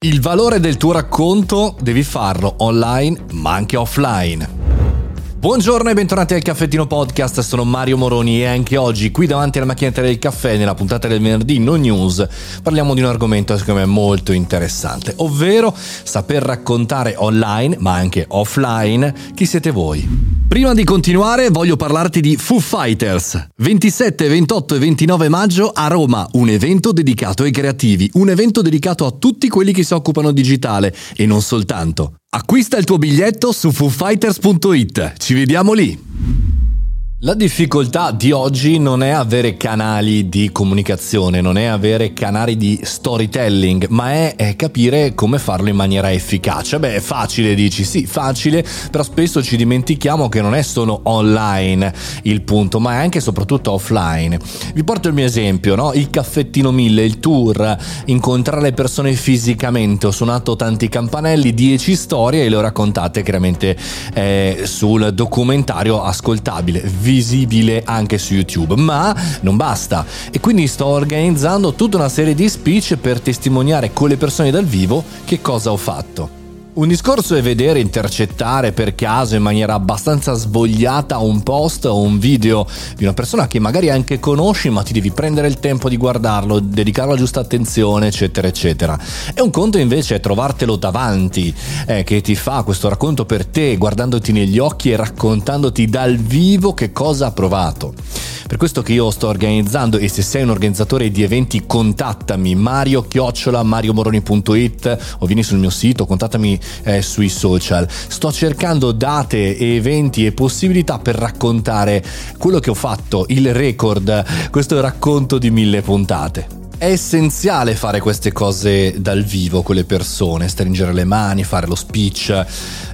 Il valore del tuo racconto devi farlo online ma anche offline. Buongiorno e bentornati al Caffettino Podcast, sono Mario Moroni e anche oggi qui davanti alla macchinetta del caffè nella puntata del venerdì No News parliamo di un argomento secondo me molto interessante, ovvero saper raccontare online ma anche offline chi siete voi. Prima di continuare voglio parlarti di Foo Fighters. 27, 28 e 29 maggio a Roma, un evento dedicato ai creativi, un evento dedicato a tutti quelli che si occupano digitale e non soltanto. Acquista il tuo biglietto su foofighters.it. Ci vediamo lì. La difficoltà di oggi non è avere canali di comunicazione, non è avere canali di storytelling, ma è, è, capire come farlo in maniera efficace. Beh, è facile, dici, sì, facile, però spesso ci dimentichiamo che non è solo online il punto, ma è anche e soprattutto offline. Vi porto il mio esempio, no? Il caffettino 1000, il tour, incontrare le persone fisicamente. Ho suonato tanti campanelli, 10 storie e le ho raccontate chiaramente eh, sul documentario ascoltabile visibile anche su YouTube, ma non basta e quindi sto organizzando tutta una serie di speech per testimoniare con le persone dal vivo che cosa ho fatto. Un discorso è vedere, intercettare per caso in maniera abbastanza svogliata un post o un video di una persona che magari anche conosci ma ti devi prendere il tempo di guardarlo, dedicarlo la giusta attenzione eccetera eccetera. E un conto invece è trovartelo davanti eh, che ti fa questo racconto per te guardandoti negli occhi e raccontandoti dal vivo che cosa ha provato. Per questo che io sto organizzando e se sei un organizzatore di eventi contattami mario chiocciola mariomoroni.it o vieni sul mio sito, contattami eh, sui social. Sto cercando date, eventi e possibilità per raccontare quello che ho fatto, il record, questo racconto di mille puntate. È essenziale fare queste cose dal vivo con le persone, stringere le mani, fare lo speech,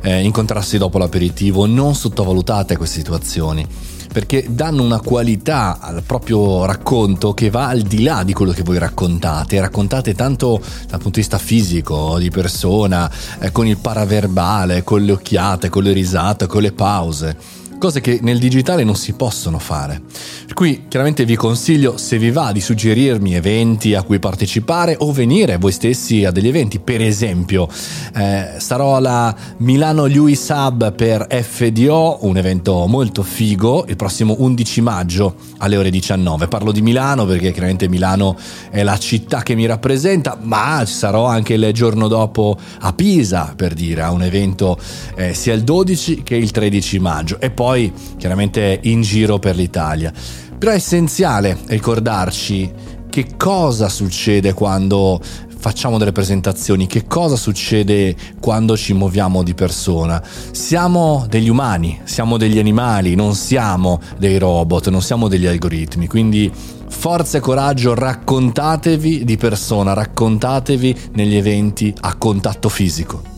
eh, incontrarsi dopo l'aperitivo, non sottovalutate queste situazioni perché danno una qualità al proprio racconto che va al di là di quello che voi raccontate. Raccontate tanto dal punto di vista fisico, di persona, eh, con il paraverbale, con le occhiate, con le risate, con le pause cose che nel digitale non si possono fare. Per cui chiaramente vi consiglio, se vi va, di suggerirmi eventi a cui partecipare o venire voi stessi a degli eventi. Per esempio, eh, sarò alla Milano Lewis Hub per FDO, un evento molto figo, il prossimo 11 maggio alle ore 19. Parlo di Milano perché chiaramente Milano è la città che mi rappresenta, ma sarò anche il giorno dopo a Pisa, per dire, a un evento eh, sia il 12 che il 13 maggio. E poi poi chiaramente in giro per l'Italia. Però è essenziale ricordarci che cosa succede quando facciamo delle presentazioni, che cosa succede quando ci muoviamo di persona. Siamo degli umani, siamo degli animali, non siamo dei robot, non siamo degli algoritmi, quindi forza e coraggio, raccontatevi di persona, raccontatevi negli eventi a contatto fisico.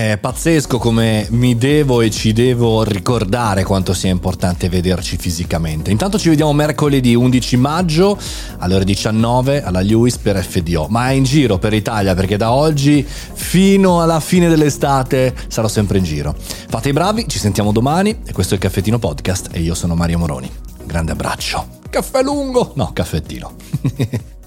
È pazzesco come mi devo e ci devo ricordare quanto sia importante vederci fisicamente. Intanto ci vediamo mercoledì 11 maggio alle ore 19 alla Lewis per FDO, ma è in giro per Italia perché da oggi fino alla fine dell'estate sarò sempre in giro. Fate i bravi, ci sentiamo domani e questo è il Caffettino Podcast e io sono Mario Moroni. Grande abbraccio. Caffè lungo? No, caffettino.